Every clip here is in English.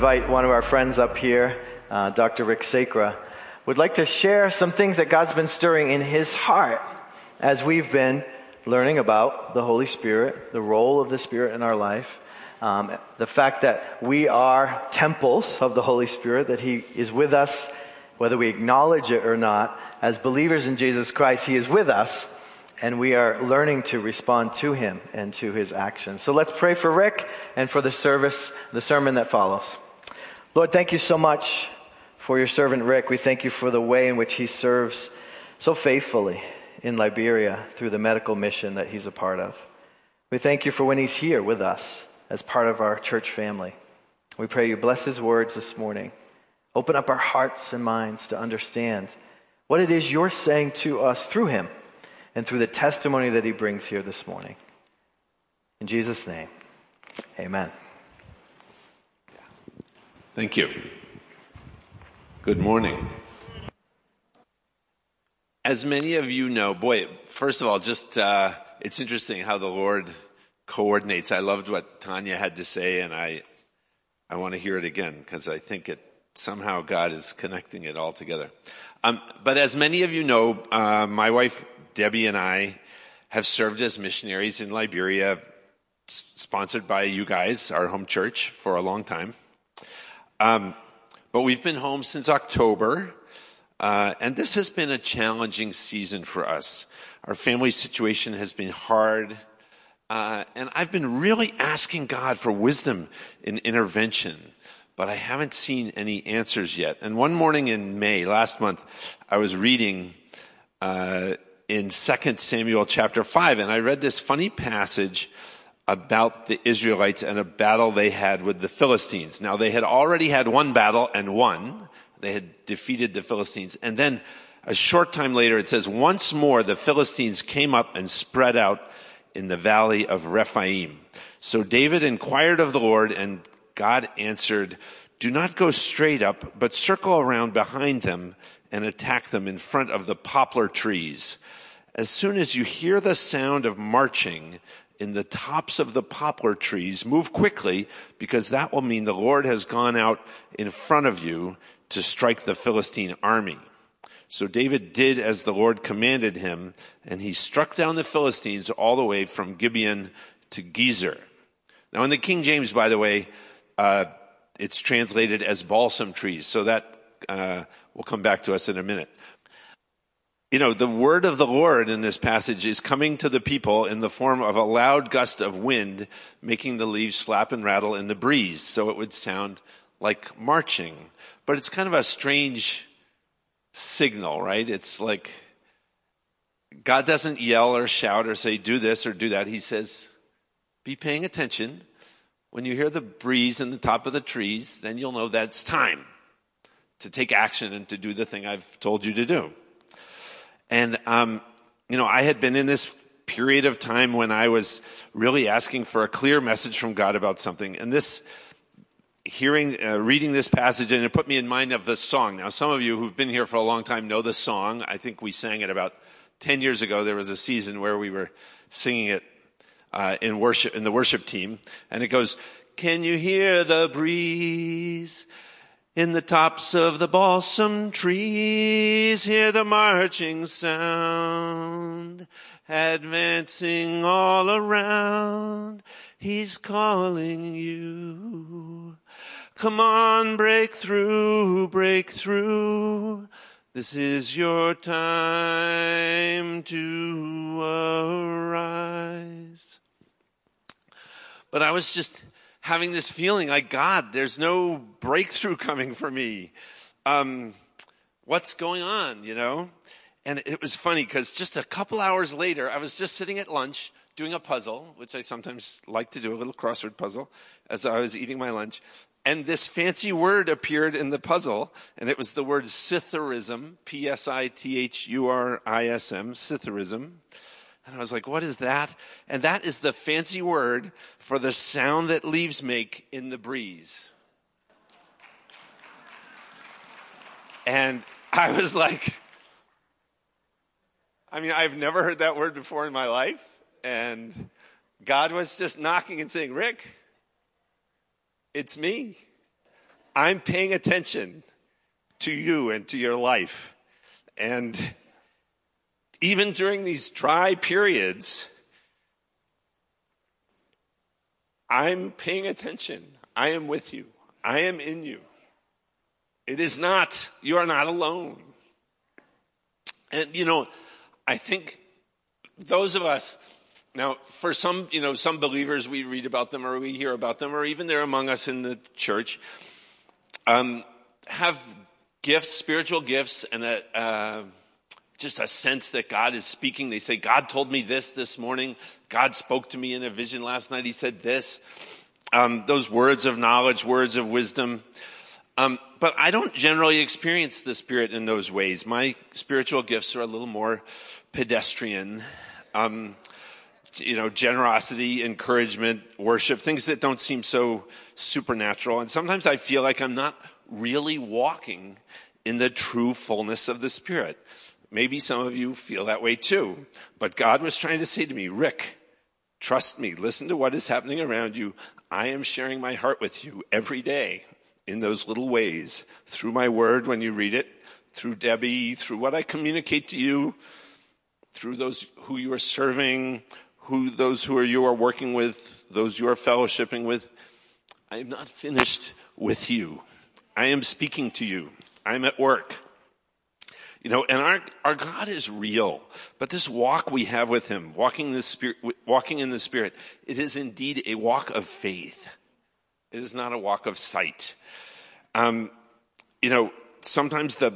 invite one of our friends up here, uh, Dr. Rick Sacra. Would like to share some things that God's been stirring in his heart as we've been learning about the Holy Spirit, the role of the Spirit in our life, um, the fact that we are temples of the Holy Spirit, that He is with us, whether we acknowledge it or not. As believers in Jesus Christ, He is with us, and we are learning to respond to Him and to His actions. So let's pray for Rick and for the service, the sermon that follows. Lord, thank you so much for your servant Rick. We thank you for the way in which he serves so faithfully in Liberia through the medical mission that he's a part of. We thank you for when he's here with us as part of our church family. We pray you bless his words this morning. Open up our hearts and minds to understand what it is you're saying to us through him and through the testimony that he brings here this morning. In Jesus' name, amen. Thank you. Good morning. As many of you know, boy, first of all, just uh, it's interesting how the Lord coordinates. I loved what Tanya had to say, and I I want to hear it again because I think it somehow God is connecting it all together. Um, but as many of you know, uh, my wife Debbie and I have served as missionaries in Liberia, sponsored by you guys, our home church, for a long time. Um, but we've been home since October. Uh, and this has been a challenging season for us. Our family situation has been hard. Uh, and I've been really asking God for wisdom in intervention, but I haven't seen any answers yet. And one morning in May, last month, I was reading uh, in 2 Samuel chapter 5, and I read this funny passage about the Israelites and a battle they had with the Philistines. Now, they had already had one battle and won. They had defeated the Philistines. And then a short time later, it says, once more the Philistines came up and spread out in the valley of Rephaim. So David inquired of the Lord and God answered, do not go straight up, but circle around behind them and attack them in front of the poplar trees. As soon as you hear the sound of marching in the tops of the poplar trees, move quickly because that will mean the Lord has gone out in front of you to strike the Philistine army. So David did as the Lord commanded him, and he struck down the Philistines all the way from Gibeon to Gezer. Now, in the King James, by the way, uh, it's translated as balsam trees, so that uh, will come back to us in a minute. You know, the word of the Lord in this passage is coming to the people in the form of a loud gust of wind, making the leaves slap and rattle in the breeze, so it would sound like marching. But it's kind of a strange signal, right? It's like God doesn't yell or shout or say, do this or do that. He says, be paying attention. When you hear the breeze in the top of the trees, then you'll know that it's time to take action and to do the thing I've told you to do. And, um, you know, I had been in this period of time when I was really asking for a clear message from God about something. And this, hearing, uh, reading this passage, and it put me in mind of the song. Now, some of you who've been here for a long time know the song. I think we sang it about 10 years ago. There was a season where we were singing it uh, in worship, in the worship team. And it goes, Can you hear the breeze? In the tops of the balsam trees, hear the marching sound, advancing all around. He's calling you. Come on, break through, break through. This is your time to arise. But I was just having this feeling like, God, there's no breakthrough coming for me. Um, what's going on, you know? And it was funny because just a couple hours later, I was just sitting at lunch doing a puzzle, which I sometimes like to do, a little crossword puzzle, as I was eating my lunch. And this fancy word appeared in the puzzle, and it was the word Psithurism, P-S-I-T-H-U-R-I-S-M, Psithurism. And I was like, what is that? And that is the fancy word for the sound that leaves make in the breeze. And I was like, I mean, I've never heard that word before in my life. And God was just knocking and saying, Rick, it's me. I'm paying attention to you and to your life. And even during these dry periods, I'm paying attention. I am with you. I am in you. It is not, you are not alone. And you know, I think those of us, now for some, you know, some believers, we read about them or we hear about them, or even they're among us in the church, um, have gifts, spiritual gifts, and a, uh, just a sense that God is speaking. They say, God told me this this morning. God spoke to me in a vision last night. He said this. Um, those words of knowledge, words of wisdom. Um, but I don't generally experience the Spirit in those ways. My spiritual gifts are a little more pedestrian. Um, you know, generosity, encouragement, worship, things that don't seem so supernatural. And sometimes I feel like I'm not really walking in the true fullness of the Spirit. Maybe some of you feel that way too. But God was trying to say to me, Rick, trust me, listen to what is happening around you. I am sharing my heart with you every day in those little ways through my word when you read it, through Debbie, through what I communicate to you, through those who you are serving, who those who are you are working with, those you are fellowshipping with. I am not finished with you. I am speaking to you. I'm at work. You know, and our, our God is real. But this walk we have with Him, walking in the Spirit, walking in the Spirit, it is indeed a walk of faith. It is not a walk of sight. Um, you know, sometimes the,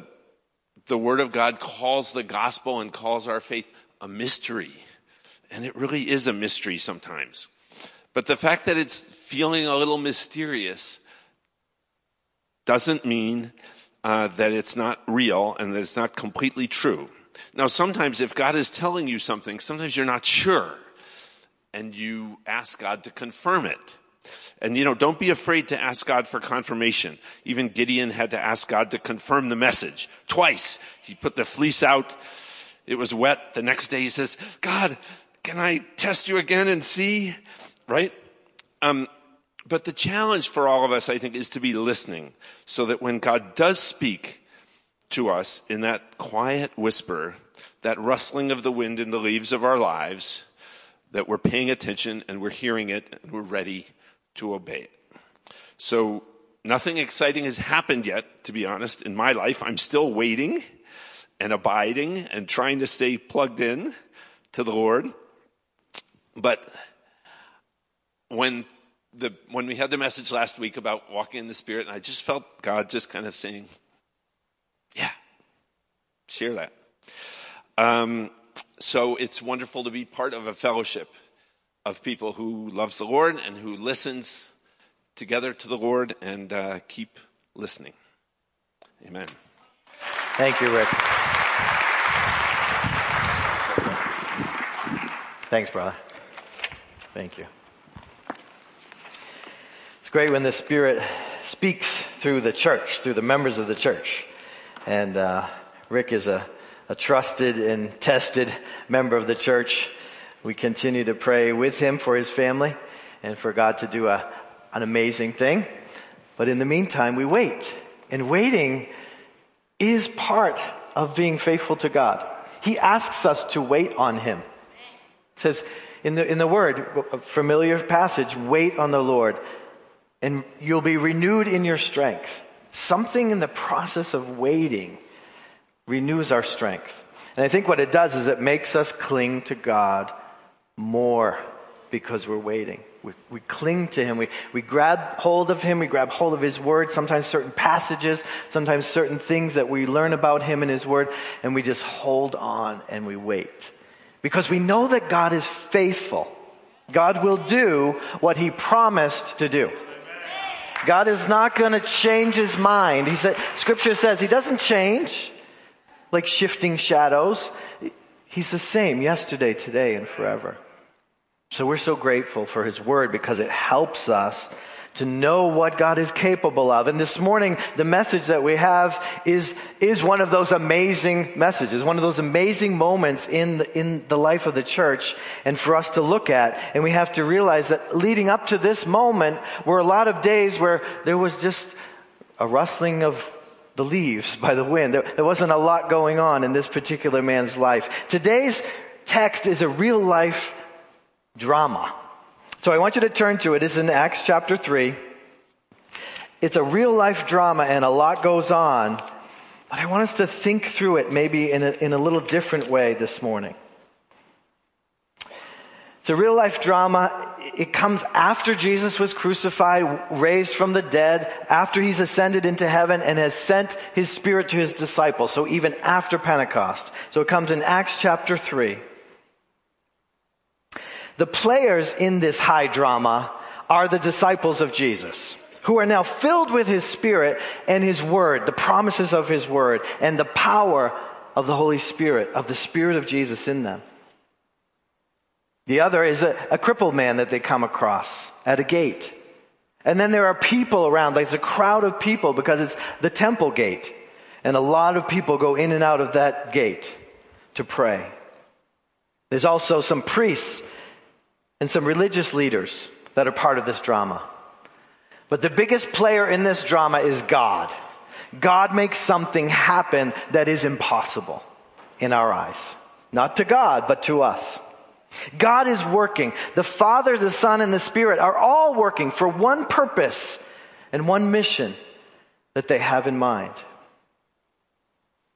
the Word of God calls the gospel and calls our faith a mystery. And it really is a mystery sometimes. But the fact that it's feeling a little mysterious doesn't mean uh, that it's not real and that it's not completely true. Now, sometimes if God is telling you something, sometimes you're not sure, and you ask God to confirm it. And you know, don't be afraid to ask God for confirmation. Even Gideon had to ask God to confirm the message twice. He put the fleece out. It was wet. The next day he says, God, can I test you again and see? Right? Um, but the challenge for all of us, I think, is to be listening so that when God does speak to us in that quiet whisper, that rustling of the wind in the leaves of our lives, that we're paying attention and we're hearing it and we're ready to obey it. So nothing exciting has happened yet, to be honest, in my life. I'm still waiting and abiding and trying to stay plugged in to the Lord. But when the, when we had the message last week about walking in the Spirit, and I just felt God just kind of saying, yeah, share that. Um, so it's wonderful to be part of a fellowship of people who loves the Lord and who listens together to the Lord and uh, keep listening. Amen. Thank you, Rick. Thanks, brother. Thank you. Great when the Spirit speaks through the church, through the members of the church. And uh, Rick is a, a trusted and tested member of the church. We continue to pray with him for his family and for God to do a, an amazing thing. But in the meantime, we wait. And waiting is part of being faithful to God. He asks us to wait on him. It says in the, in the word, familiar passage, wait on the Lord and you'll be renewed in your strength. Something in the process of waiting renews our strength. And I think what it does is it makes us cling to God more because we're waiting. We, we cling to Him. We, we grab hold of Him. We grab hold of His Word. Sometimes certain passages, sometimes certain things that we learn about Him and His Word, and we just hold on and we wait. Because we know that God is faithful. God will do what He promised to do. God is not going to change His mind. He said, Scripture says He doesn't change like shifting shadows. He's the same yesterday, today, and forever. So we're so grateful for His Word because it helps us to know what God is capable of. And this morning, the message that we have is, is one of those amazing messages, one of those amazing moments in the, in the life of the church and for us to look at. And we have to realize that leading up to this moment were a lot of days where there was just a rustling of the leaves by the wind. There, there wasn't a lot going on in this particular man's life. Today's text is a real life drama. So I want you to turn to it. It's in Acts chapter 3. It's a real life drama and a lot goes on. But I want us to think through it maybe in a, in a little different way this morning. It's a real life drama. It comes after Jesus was crucified, raised from the dead, after he's ascended into heaven and has sent his spirit to his disciples. So even after Pentecost. So it comes in Acts chapter 3. The players in this high drama are the disciples of Jesus, who are now filled with his spirit and his word, the promises of his word, and the power of the Holy Spirit, of the Spirit of Jesus in them. The other is a, a crippled man that they come across at a gate. And then there are people around, like it's a crowd of people because it's the temple gate. And a lot of people go in and out of that gate to pray. There's also some priests and some religious leaders that are part of this drama. But the biggest player in this drama is God. God makes something happen that is impossible in our eyes. Not to God, but to us. God is working. The Father, the Son, and the Spirit are all working for one purpose and one mission that they have in mind.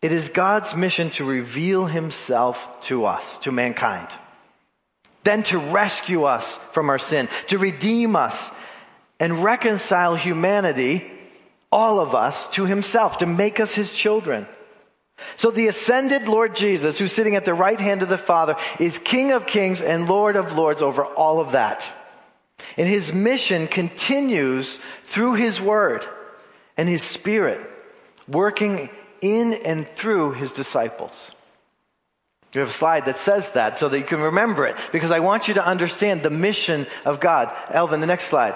It is God's mission to reveal himself to us, to mankind. Then to rescue us from our sin, to redeem us and reconcile humanity, all of us, to himself, to make us his children. So the ascended Lord Jesus, who's sitting at the right hand of the Father, is King of kings and Lord of lords over all of that. And his mission continues through his word and his spirit, working in and through his disciples. We have a slide that says that so that you can remember it because I want you to understand the mission of God. Elvin, the next slide.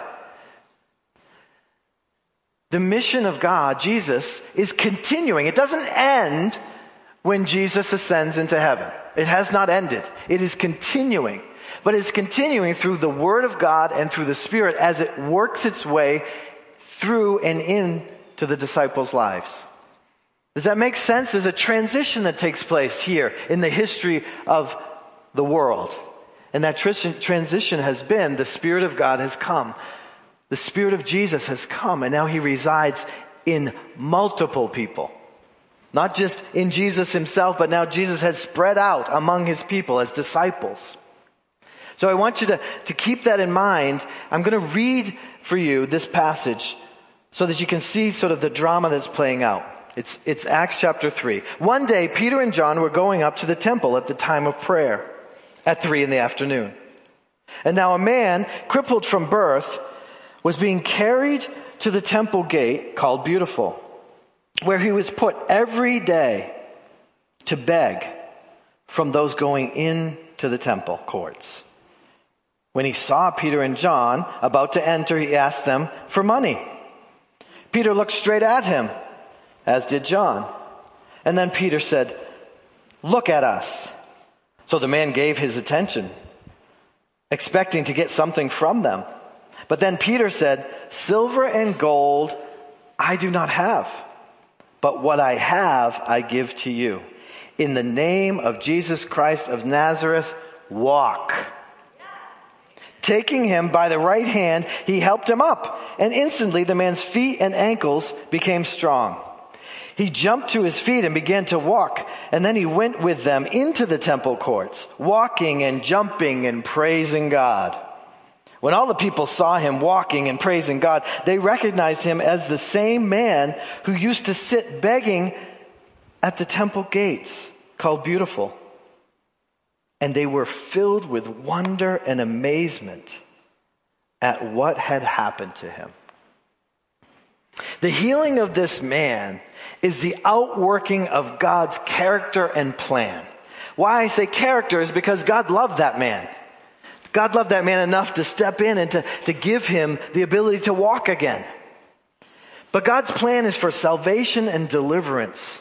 The mission of God, Jesus, is continuing. It doesn't end when Jesus ascends into heaven. It has not ended. It is continuing. But it's continuing through the Word of God and through the Spirit as it works its way through and into the disciples' lives. Does that make sense? There's a transition that takes place here in the history of the world. And that transition has been the Spirit of God has come the Spirit of Jesus has come and now he resides in multiple people. Not just in Jesus himself, but now Jesus has spread out among his people as disciples. So I want you to, to keep that in mind. I'm going to read for you this passage so that you can see sort of the drama that's playing out. It's, it's Acts chapter 3. One day, Peter and John were going up to the temple at the time of prayer at 3 in the afternoon. And now a man, crippled from birth, was being carried to the temple gate called Beautiful, where he was put every day to beg from those going into the temple courts. When he saw Peter and John about to enter, he asked them for money. Peter looked straight at him, as did John. And then Peter said, Look at us. So the man gave his attention, expecting to get something from them. But then Peter said, Silver and gold I do not have, but what I have I give to you. In the name of Jesus Christ of Nazareth, walk. Taking him by the right hand, he helped him up, and instantly the man's feet and ankles became strong. He jumped to his feet and began to walk, and then he went with them into the temple courts, walking and jumping and praising God. When all the people saw him walking and praising God, they recognized him as the same man who used to sit begging at the temple gates called Beautiful. And they were filled with wonder and amazement at what had happened to him. The healing of this man is the outworking of God's character and plan. Why I say character is because God loved that man. God loved that man enough to step in and to, to give him the ability to walk again. But God's plan is for salvation and deliverance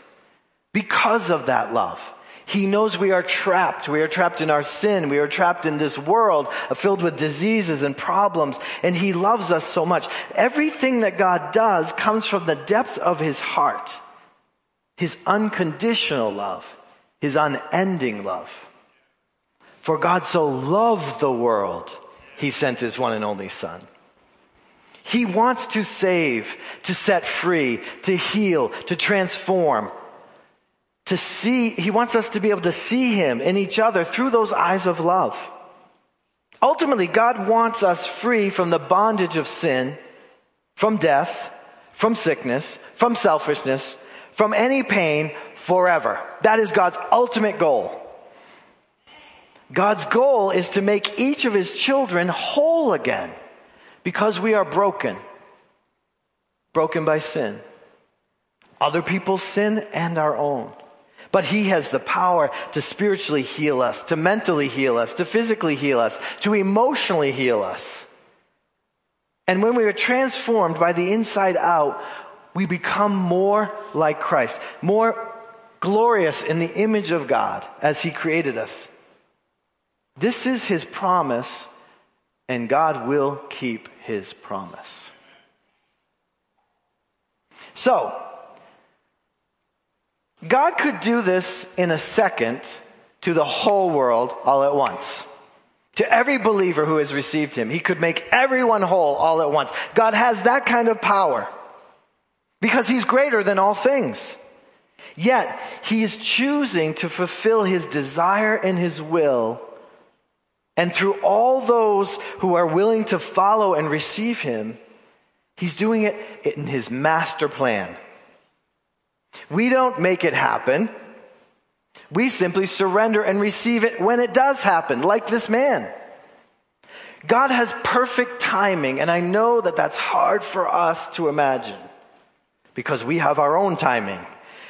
because of that love. He knows we are trapped. We are trapped in our sin. We are trapped in this world filled with diseases and problems. And He loves us so much. Everything that God does comes from the depth of His heart. His unconditional love. His unending love. For God so loved the world, He sent His one and only Son. He wants to save, to set free, to heal, to transform to see, he wants us to be able to see him in each other through those eyes of love. Ultimately, God wants us free from the bondage of sin, from death, from sickness, from selfishness, from any pain forever. That is God's ultimate goal. God's goal is to make each of his children whole again because we are broken. Broken by sin. Other people's sin and our own. But He has the power to spiritually heal us, to mentally heal us, to physically heal us, to emotionally heal us. And when we are transformed by the inside out, we become more like Christ, more glorious in the image of God as He created us. This is His promise, and God will keep His promise. So, God could do this in a second to the whole world all at once. To every believer who has received him, he could make everyone whole all at once. God has that kind of power because he's greater than all things. Yet, he is choosing to fulfill his desire and his will. And through all those who are willing to follow and receive him, he's doing it in his master plan. We don't make it happen. We simply surrender and receive it when it does happen, like this man. God has perfect timing, and I know that that's hard for us to imagine because we have our own timing.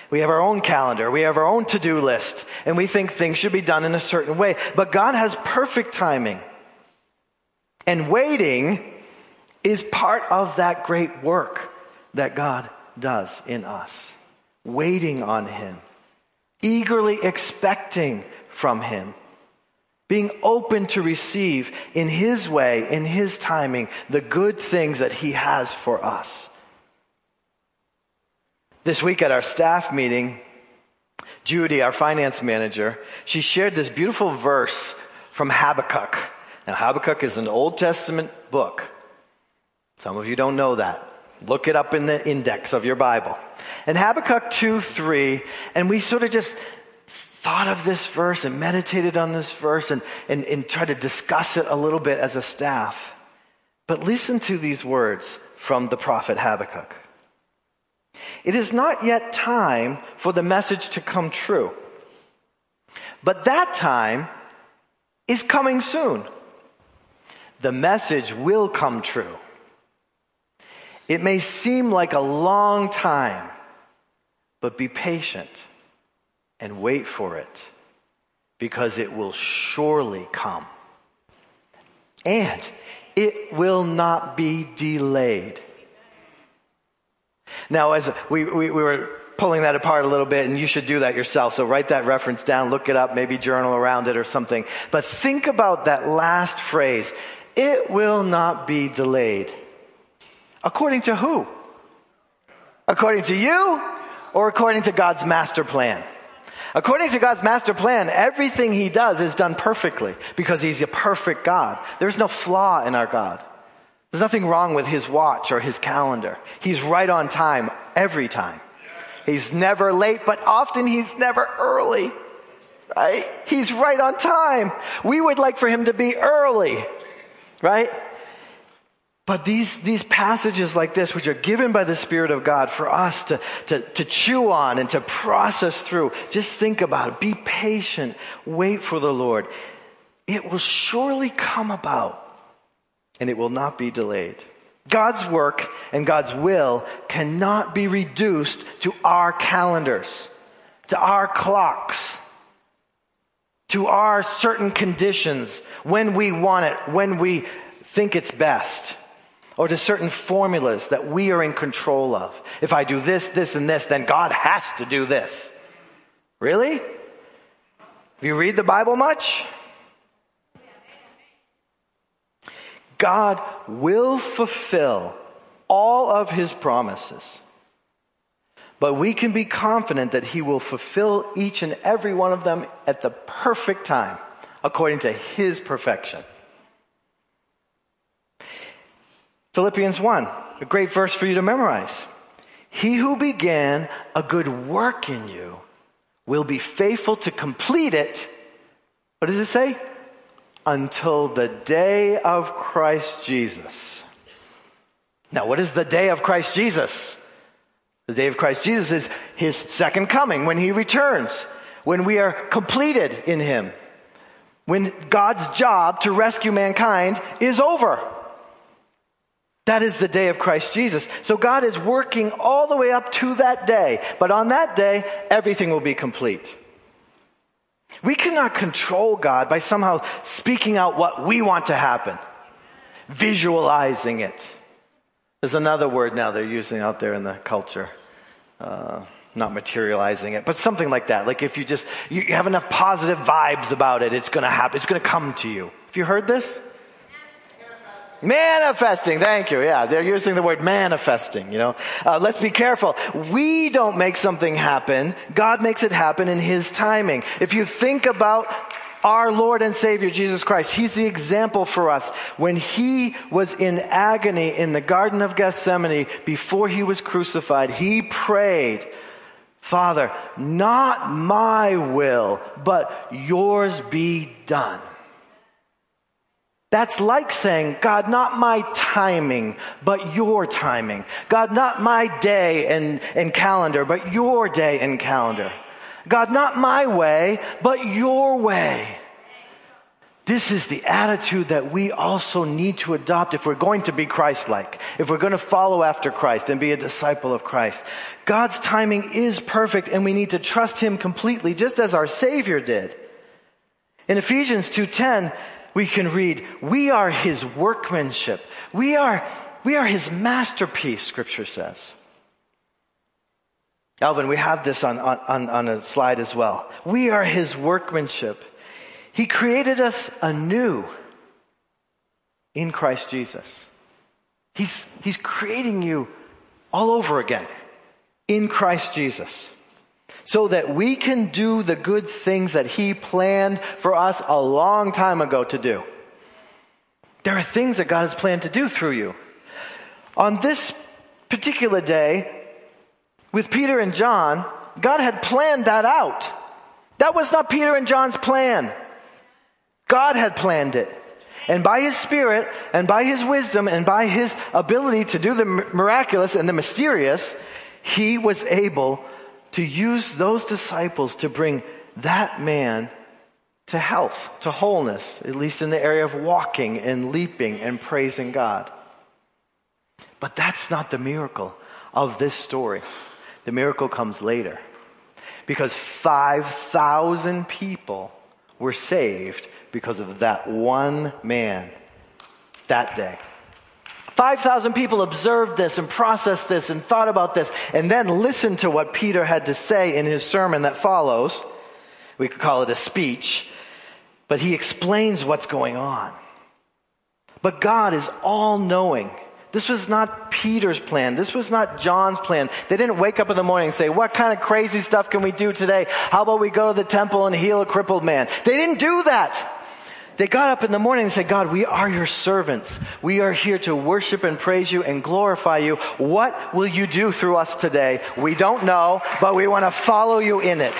We have our own calendar. We have our own to do list, and we think things should be done in a certain way. But God has perfect timing. And waiting is part of that great work that God does in us waiting on Him, eagerly expecting from Him, being open to receive in His way, in His timing, the good things that He has for us. This week at our staff meeting, Judy, our finance manager, she shared this beautiful verse from Habakkuk. Now, Habakkuk is an Old Testament book. Some of you don't know that. Look it up in the index of your Bible. And Habakkuk 2 3, and we sort of just thought of this verse and meditated on this verse and, and, and tried to discuss it a little bit as a staff. But listen to these words from the prophet Habakkuk. It is not yet time for the message to come true, but that time is coming soon. The message will come true. It may seem like a long time, but be patient and wait for it because it will surely come. And it will not be delayed. Now, as we, we, we, were pulling that apart a little bit, and you should do that yourself. So write that reference down, look it up, maybe journal around it or something. But think about that last phrase. It will not be delayed. According to who? According to you or according to God's master plan? According to God's master plan, everything He does is done perfectly because He's a perfect God. There's no flaw in our God. There's nothing wrong with His watch or His calendar. He's right on time every time. He's never late, but often He's never early. Right? He's right on time. We would like for Him to be early. Right? But these, these passages like this, which are given by the Spirit of God for us to, to, to chew on and to process through, just think about it. Be patient. Wait for the Lord. It will surely come about and it will not be delayed. God's work and God's will cannot be reduced to our calendars, to our clocks, to our certain conditions, when we want it, when we think it's best or to certain formulas that we are in control of. If I do this, this, and this, then God has to do this. Really? Have you read the Bible much? God will fulfill all of his promises. But we can be confident that he will fulfill each and every one of them at the perfect time, according to his perfection. Philippians 1, a great verse for you to memorize. He who began a good work in you will be faithful to complete it. What does it say? Until the day of Christ Jesus. Now, what is the day of Christ Jesus? The day of Christ Jesus is his second coming when he returns, when we are completed in him, when God's job to rescue mankind is over. That is the day of Christ Jesus. So God is working all the way up to that day. But on that day, everything will be complete. We cannot control God by somehow speaking out what we want to happen, visualizing it. There's another word now they're using out there in the culture. Uh, not materializing it, but something like that. Like if you just, you have enough positive vibes about it, it's gonna happen, it's gonna come to you. Have you heard this? Manifesting, thank you. Yeah, they're using the word manifesting, you know. Uh, let's be careful. We don't make something happen. God makes it happen in His timing. If you think about our Lord and Savior Jesus Christ, He's the example for us. When He was in agony in the Garden of Gethsemane before He was crucified, He prayed, Father, not my will, but yours be done. That's like saying, God, not my timing, but your timing. God, not my day and, and calendar, but your day and calendar. God, not my way, but your way. This is the attitude that we also need to adopt if we're going to be Christ like, if we're going to follow after Christ and be a disciple of Christ. God's timing is perfect and we need to trust Him completely, just as our Savior did. In Ephesians 2.10, we can read, we are his workmanship. We are, we are his masterpiece, scripture says. Alvin, we have this on, on, on a slide as well. We are his workmanship. He created us anew in Christ Jesus. He's, he's creating you all over again in Christ Jesus so that we can do the good things that He planned for us a long time ago to do. There are things that God has planned to do through you. On this particular day, with Peter and John, God had planned that out. That was not Peter and John's plan. God had planned it. And by His Spirit, and by His wisdom, and by His ability to do the miraculous and the mysterious, He was able to use those disciples to bring that man to health, to wholeness, at least in the area of walking and leaping and praising God. But that's not the miracle of this story. The miracle comes later. Because 5,000 people were saved because of that one man that day. 5,000 people observed this and processed this and thought about this and then listened to what Peter had to say in his sermon that follows. We could call it a speech, but he explains what's going on. But God is all knowing. This was not Peter's plan. This was not John's plan. They didn't wake up in the morning and say, What kind of crazy stuff can we do today? How about we go to the temple and heal a crippled man? They didn't do that. They got up in the morning and said, God, we are your servants. We are here to worship and praise you and glorify you. What will you do through us today? We don't know, but we want to follow you in it.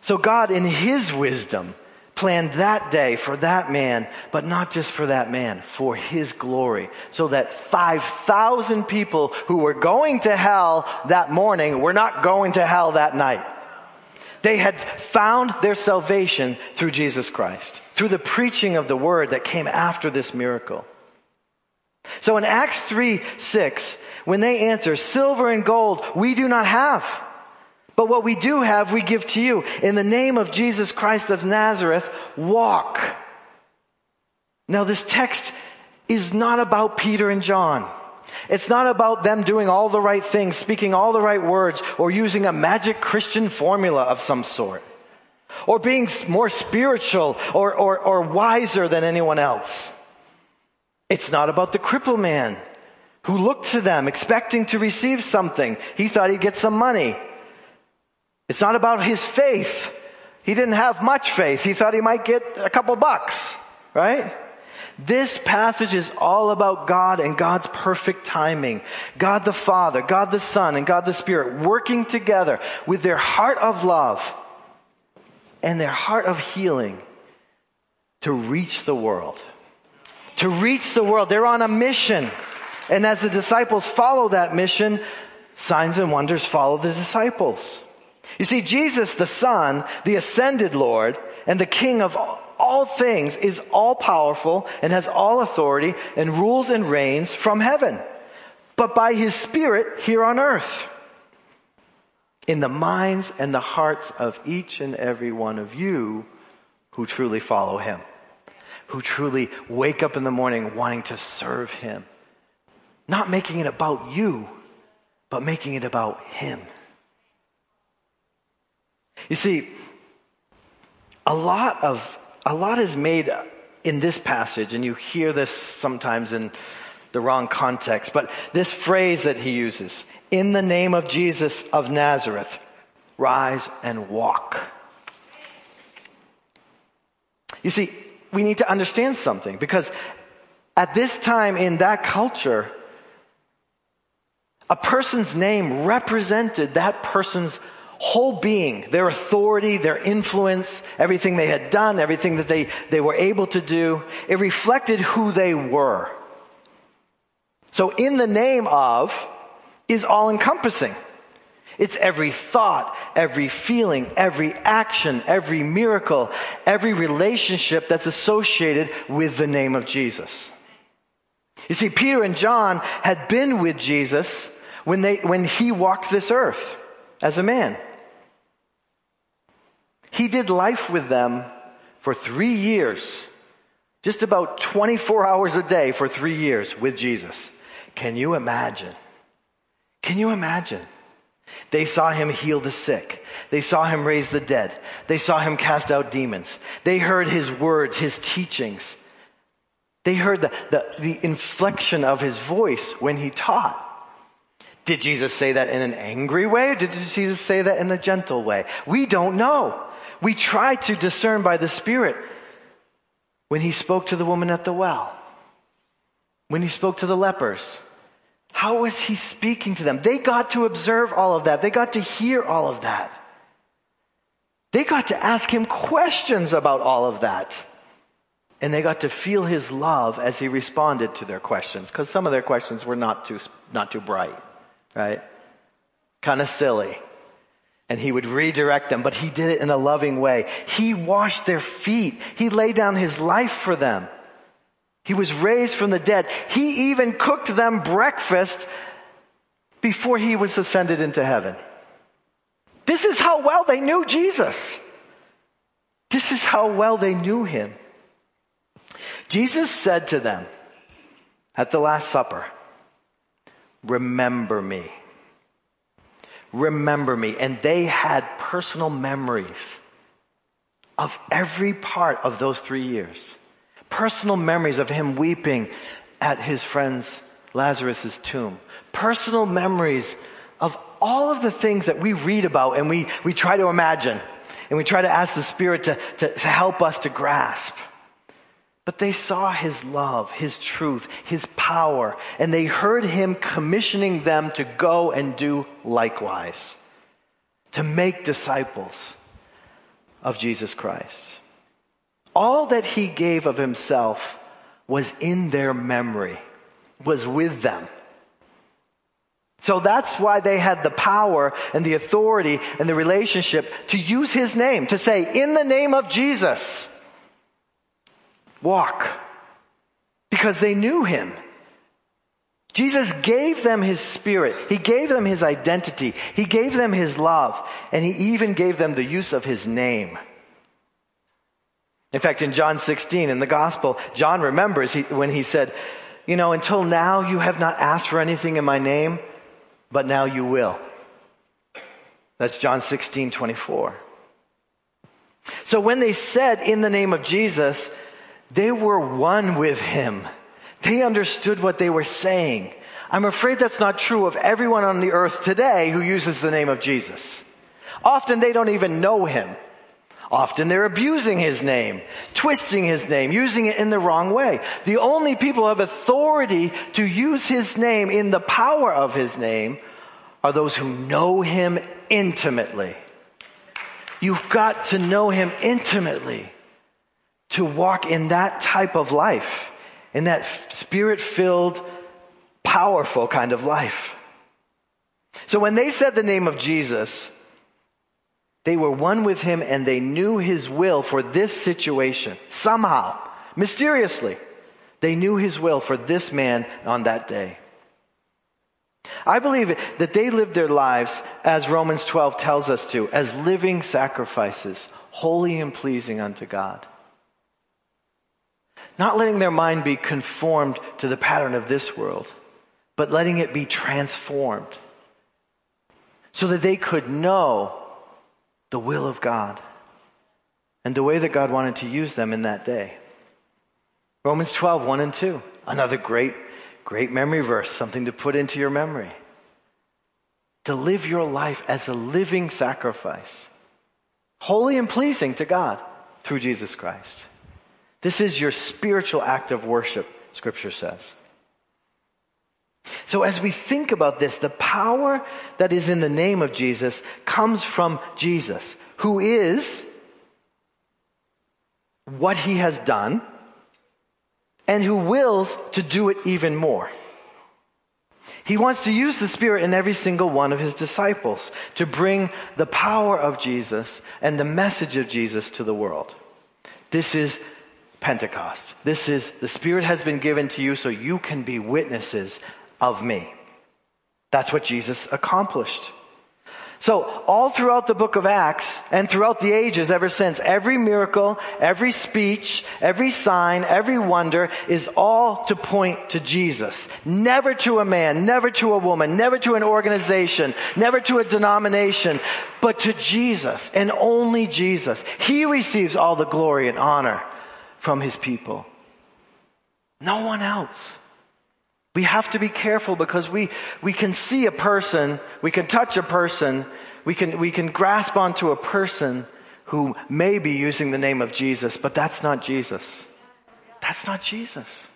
So God, in his wisdom, planned that day for that man, but not just for that man, for his glory. So that 5,000 people who were going to hell that morning were not going to hell that night. They had found their salvation through Jesus Christ, through the preaching of the word that came after this miracle. So in Acts 3 6, when they answer, Silver and gold we do not have, but what we do have we give to you. In the name of Jesus Christ of Nazareth, walk. Now, this text is not about Peter and John. It's not about them doing all the right things, speaking all the right words, or using a magic Christian formula of some sort. or being more spiritual or, or, or wiser than anyone else. It's not about the cripple man who looked to them expecting to receive something. He thought he'd get some money. It's not about his faith. He didn't have much faith. He thought he might get a couple bucks, right? This passage is all about God and God's perfect timing. God the Father, God the Son, and God the Spirit working together with their heart of love and their heart of healing to reach the world. To reach the world. They're on a mission. And as the disciples follow that mission, signs and wonders follow the disciples. You see, Jesus, the Son, the ascended Lord, and the King of all things is all powerful and has all authority and rules and reigns from heaven, but by his Spirit here on earth. In the minds and the hearts of each and every one of you who truly follow him, who truly wake up in the morning wanting to serve him. Not making it about you, but making it about him. You see, a lot of a lot is made in this passage, and you hear this sometimes in the wrong context, but this phrase that he uses, in the name of Jesus of Nazareth, rise and walk. You see, we need to understand something because at this time in that culture, a person's name represented that person's whole being, their authority, their influence, everything they had done, everything that they, they were able to do, it reflected who they were. So in the name of is all encompassing. It's every thought, every feeling, every action, every miracle, every relationship that's associated with the name of Jesus. You see, Peter and John had been with Jesus when, they, when he walked this earth as a man. He did life with them for three years, just about 24 hours a day for three years with Jesus. Can you imagine? Can you imagine? They saw him heal the sick. They saw him raise the dead. They saw him cast out demons. They heard his words, his teachings. They heard the, the, the inflection of his voice when he taught. Did Jesus say that in an angry way did Jesus say that in a gentle way? We don't know. We try to discern by the Spirit when he spoke to the woman at the well, when he spoke to the lepers. How was he speaking to them? They got to observe all of that. They got to hear all of that. They got to ask him questions about all of that. And they got to feel his love as he responded to their questions, because some of their questions were not too, not too bright, right? Kind of silly and he would redirect them, but he did it in a loving way. He washed their feet. He laid down his life for them. He was raised from the dead. He even cooked them breakfast before he was ascended into heaven. This is how well they knew Jesus. This is how well they knew him. Jesus said to them at the Last Supper, Remember me remember me. And they had personal memories of every part of those three years. Personal memories of him weeping at his friend's Lazarus' tomb. Personal memories of all of the things that we read about and we, we try to imagine. And we try to ask the Spirit to, to, to help us to grasp. But they saw his love, his truth, his power, and they heard him commissioning them to go and do likewise, to make disciples of Jesus Christ. All that he gave of himself was in their memory, was with them. So that's why they had the power and the authority and the relationship to use his name, to say, in the name of Jesus walk because they knew him. Jesus gave them his spirit. He gave them his identity. He gave them his love. And he even gave them the use of his name. In fact, in John 16, in the gospel, John remembers he, when he said, You know, until now you have not asked for anything in my name, but now you will. That's John 16, 24. So when they said in the name of Jesus, they were one with him. They understood what they were saying. I'm afraid that's not true of everyone on the earth today who uses the name of Jesus. Often they don't even know him. Often they're abusing his name, twisting his name, using it in the wrong way. The only people who have authority to use his name in the power of his name are those who know him intimately. You've got to know him intimately to walk in that type of life, in that spirit filled, powerful kind of life. So when they said the name of Jesus, they were one with him and they knew his will for this situation. Somehow, mysteriously, they knew his will for this man on that day. I believe that they lived their lives, as Romans 12 tells us to, as living sacrifices, holy and pleasing unto God. Not letting their mind be conformed to the pattern of this world, but letting it be transformed so that they could know the will of God and the way that God wanted to use them in that day. Romans 12, 1 and 2. Another great, great memory verse, something to put into your memory. To live your life as a living sacrifice, holy and pleasing to God through Jesus Christ. This is your spiritual act of worship, Scripture says. So, as we think about this, the power that is in the name of Jesus comes from Jesus, who is what he has done and who wills to do it even more. He wants to use the Spirit in every single one of his disciples to bring the power of Jesus and the message of Jesus to the world. This is Pentecost. This is the Spirit has been given to you so you can be witnesses of me. That's what Jesus accomplished. So, all throughout the book of Acts and throughout the ages ever since, every miracle, every speech, every sign, every wonder is all to point to Jesus. Never to a man, never to a woman, never to an organization, never to a denomination, but to Jesus and only Jesus. He receives all the glory and honor from his people. No one else. We have to be careful because we, we can see a person, we can touch a person, we can, we can grasp onto a person who may be using the name of Jesus, but that's not Jesus. That's not Jesus.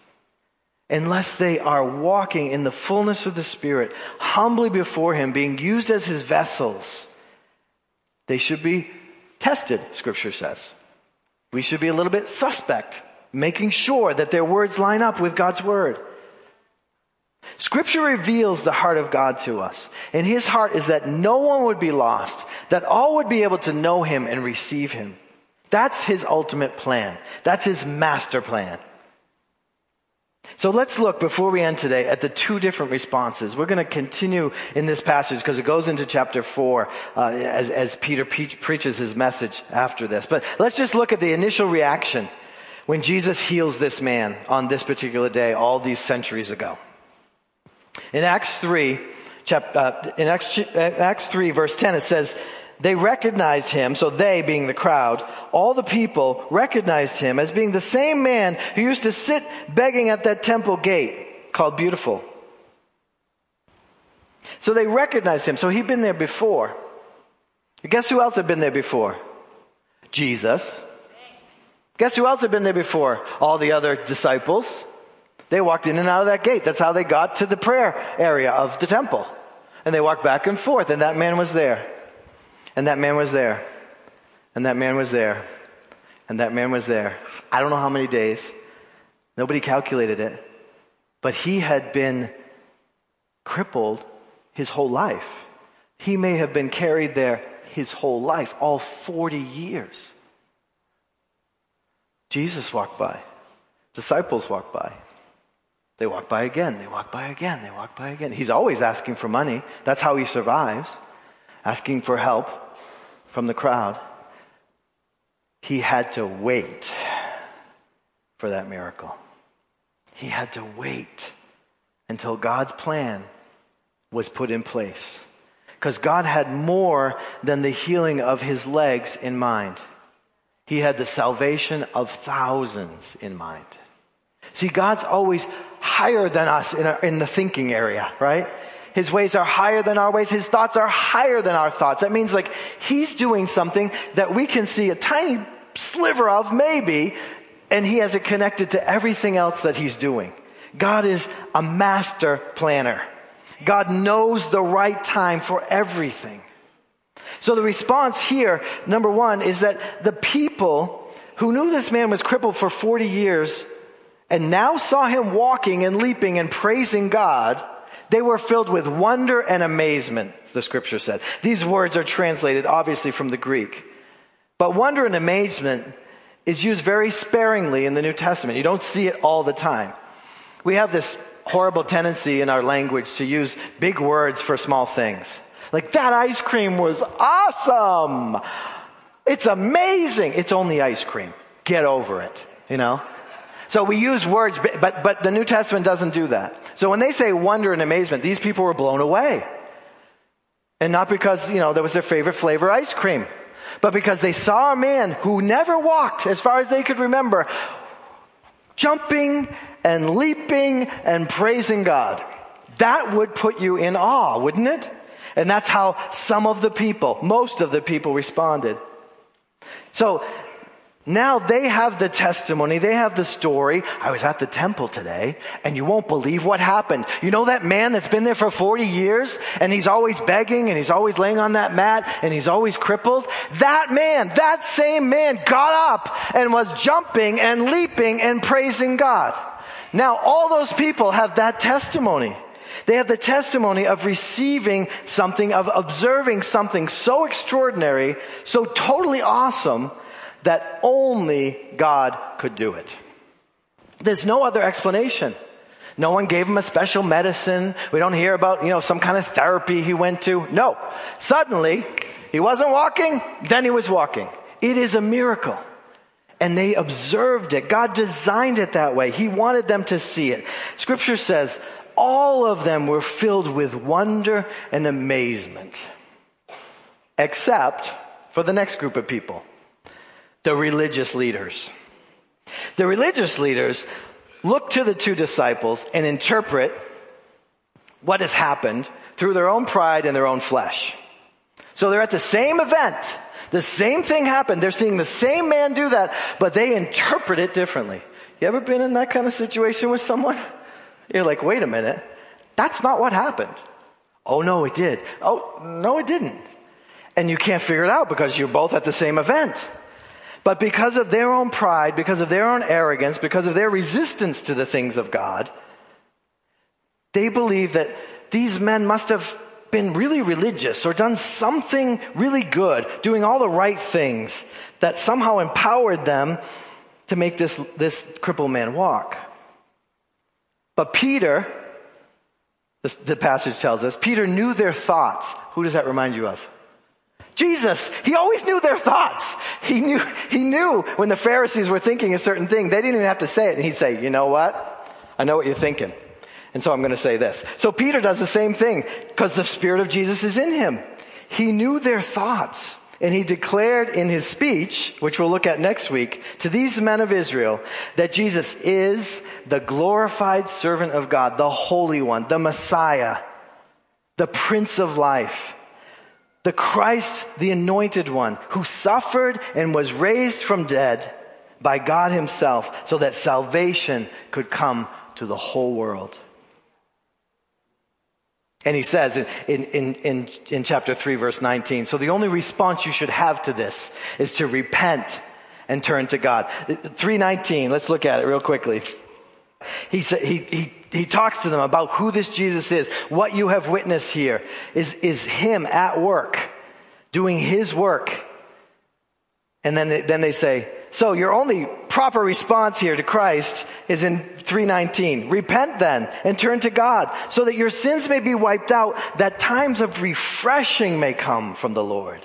Unless they are walking in the fullness of the Spirit, humbly before Him, being used as His vessels, they should be tested, Scripture says. We should be a little bit suspect, making sure that their words line up with God's Word. Scripture reveals the heart of God to us. And his heart is that no one would be lost, that all would be able to know him and receive him. That's his ultimate plan. That's his master plan. So let's look before we end today at the two different responses. We're going to continue in this passage because it goes into chapter four uh, as, as, Peter pre- preaches his message after this. But let's just look at the initial reaction when Jesus heals this man on this particular day all these centuries ago. In Acts 3, chap, uh, in Acts, Acts 3, verse 10, it says, they recognized him, so they being the crowd, all the people recognized him as being the same man who used to sit begging at that temple gate called Beautiful. So they recognized him. So he'd been there before. Guess who else had been there before? Jesus. Guess who else had been there before? All the other disciples. They walked in and out of that gate. That's how they got to the prayer area of the temple. And they walked back and forth, and that man was there. And that man was there. And that man was there. And that man was there. I don't know how many days. Nobody calculated it. But he had been crippled his whole life. He may have been carried there his whole life, all 40 years. Jesus walked by. Disciples walked by. They walk by again, they walk by again, they walk by again. He's always asking for money. That's how he survives, asking for help from the crowd. He had to wait for that miracle. He had to wait until God's plan was put in place. Because God had more than the healing of his legs in mind. He had the salvation of thousands in mind. See, God's always higher than us in, our, in the thinking area, right? His ways are higher than our ways. His thoughts are higher than our thoughts. That means like he's doing something that we can see a tiny sliver of maybe, and he has it connected to everything else that he's doing. God is a master planner. God knows the right time for everything. So the response here, number one, is that the people who knew this man was crippled for 40 years and now saw him walking and leaping and praising God, they were filled with wonder and amazement, the scripture said. These words are translated obviously from the Greek. But wonder and amazement is used very sparingly in the New Testament. You don't see it all the time. We have this horrible tendency in our language to use big words for small things. Like, that ice cream was awesome! It's amazing! It's only ice cream. Get over it, you know? So we use words, but, but the New Testament doesn't do that. So when they say wonder and amazement, these people were blown away. And not because, you know, that was their favorite flavor ice cream, but because they saw a man who never walked, as far as they could remember, jumping and leaping and praising God. That would put you in awe, wouldn't it? And that's how some of the people, most of the people responded. So now they have the testimony, they have the story. I was at the temple today, and you won't believe what happened. You know that man that's been there for 40 years, and he's always begging, and he's always laying on that mat, and he's always crippled? That man, that same man got up and was jumping and leaping and praising God. Now all those people have that testimony. They have the testimony of receiving something, of observing something so extraordinary, so totally awesome, that only God could do it. There's no other explanation. No one gave him a special medicine. We don't hear about, you know, some kind of therapy he went to. No. Suddenly, he wasn't walking, then he was walking. It is a miracle. And they observed it. God designed it that way. He wanted them to see it. Scripture says, all of them were filled with wonder and amazement. Except for the next group of people the religious leaders. The religious leaders look to the two disciples and interpret what has happened through their own pride and their own flesh. So they're at the same event. The same thing happened. They're seeing the same man do that, but they interpret it differently. You ever been in that kind of situation with someone? You're like, wait a minute. That's not what happened. Oh, no, it did. Oh, no, it didn't. And you can't figure it out because you're both at the same event. But because of their own pride, because of their own arrogance, because of their resistance to the things of God, they believe that these men must have been really religious or done something really good, doing all the right things that somehow empowered them to make this, this crippled man walk. But Peter, the, the passage tells us, Peter knew their thoughts. Who does that remind you of? Jesus, he always knew their thoughts. He knew, he knew when the Pharisees were thinking a certain thing, they didn't even have to say it. And he'd say, you know what? I know what you're thinking. And so I'm going to say this. So Peter does the same thing because the Spirit of Jesus is in him. He knew their thoughts. And he declared in his speech, which we'll look at next week, to these men of Israel that Jesus is the glorified servant of God, the Holy One, the Messiah, the Prince of Life the Christ, the anointed one, who suffered and was raised from dead by God himself so that salvation could come to the whole world. And he says in, in, in, in, chapter 3, verse 19, so the only response you should have to this is to repent and turn to God. 319, let's look at it real quickly. He, he, he, he talks to them about who this Jesus is. What you have witnessed here is, is him at work, doing his work. And then they, then they say, so your only proper response here to Christ is in 319. Repent then and turn to God so that your sins may be wiped out, that times of refreshing may come from the Lord.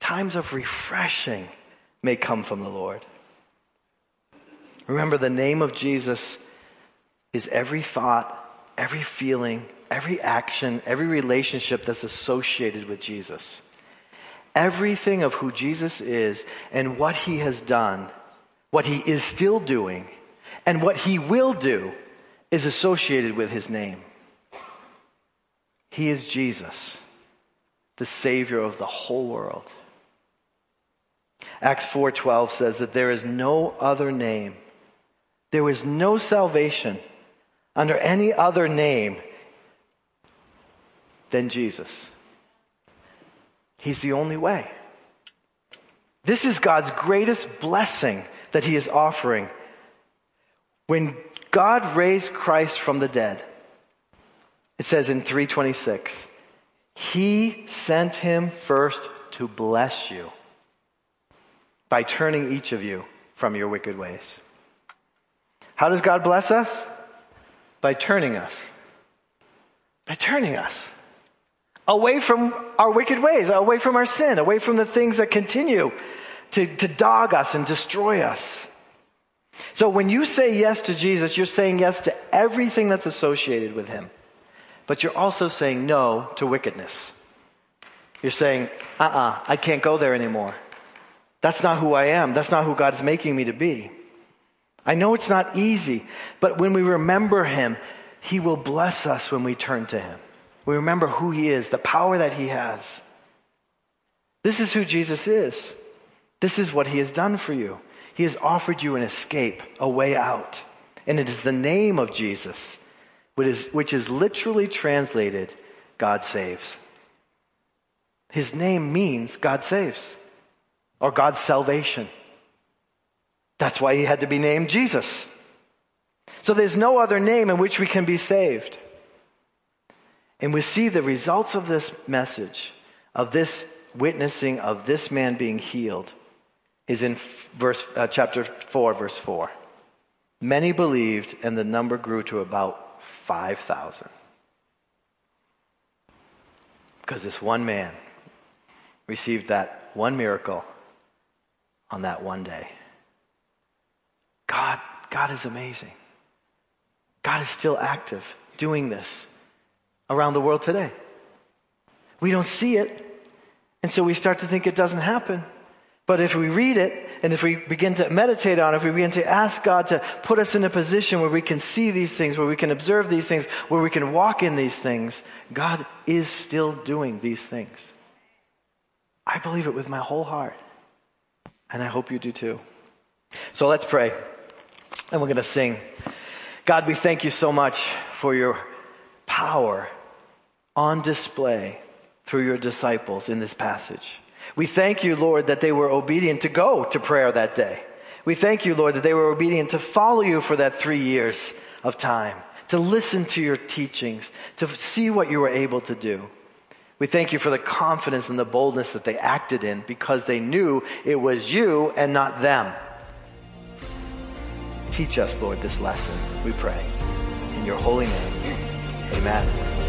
Times of refreshing may come from the Lord. Remember, the name of Jesus is every thought, every feeling, every action, every relationship that's associated with Jesus. everything of who Jesus is and what he has done, what he is still doing, and what he will do is associated with his name. He is Jesus, the Savior of the whole world. Acts 4:12 says that there is no other name. There is no salvation under any other name than Jesus. He's the only way. This is God's greatest blessing that he is offering. When God raised Christ from the dead, it says in 326, he sent him first to bless you by turning each of you from your wicked ways. How does God bless us? By turning us. By turning us away from our wicked ways, away from our sin, away from the things that continue to, to dog us and destroy us. So when you say yes to Jesus, you're saying yes to everything that's associated with him. But you're also saying no to wickedness. You're saying, uh uh-uh, uh I can't go there anymore. That's not who I am. That's not who God's making me to be. I know it's not easy, but when we remember him, he will bless us when we turn to him. We remember who he is, the power that he has. This is who Jesus is. This is what he has done for you. He has offered you an escape, a way out. And it is the name of Jesus, which is, which is literally translated, God saves. His name means God saves, or God's salvation. That's why he had to be named Jesus. So there's no other name in which we can be saved. And we see the results of this message, of this witnessing of this man being healed, is in verse, uh, chapter 4, verse 4. Many believed, and the number grew to about 5,000. Because this one man received that one miracle on that one day. God, God is amazing. God is still active doing this around the world today. We don't see it, and so we start to think it doesn't happen. But if we read it, and if we begin to meditate on it, if we begin to ask God to put us in a position where we can see these things, where we can observe these things, where we can walk in these things, God is still doing these things. I believe it with my whole heart. And I hope you do too. So let's pray. And we're going to sing. God, we thank you so much for your power on display through your disciples in this passage. We thank you, Lord, that they were obedient to go to prayer that day. We thank you, Lord, that they were obedient to follow you for that three years of time, to listen to your teachings, to see what you were able to do. We thank you for the confidence and the boldness that they acted in because they knew it was you and not them. Teach us, Lord, this lesson, we pray. In your holy name, amen.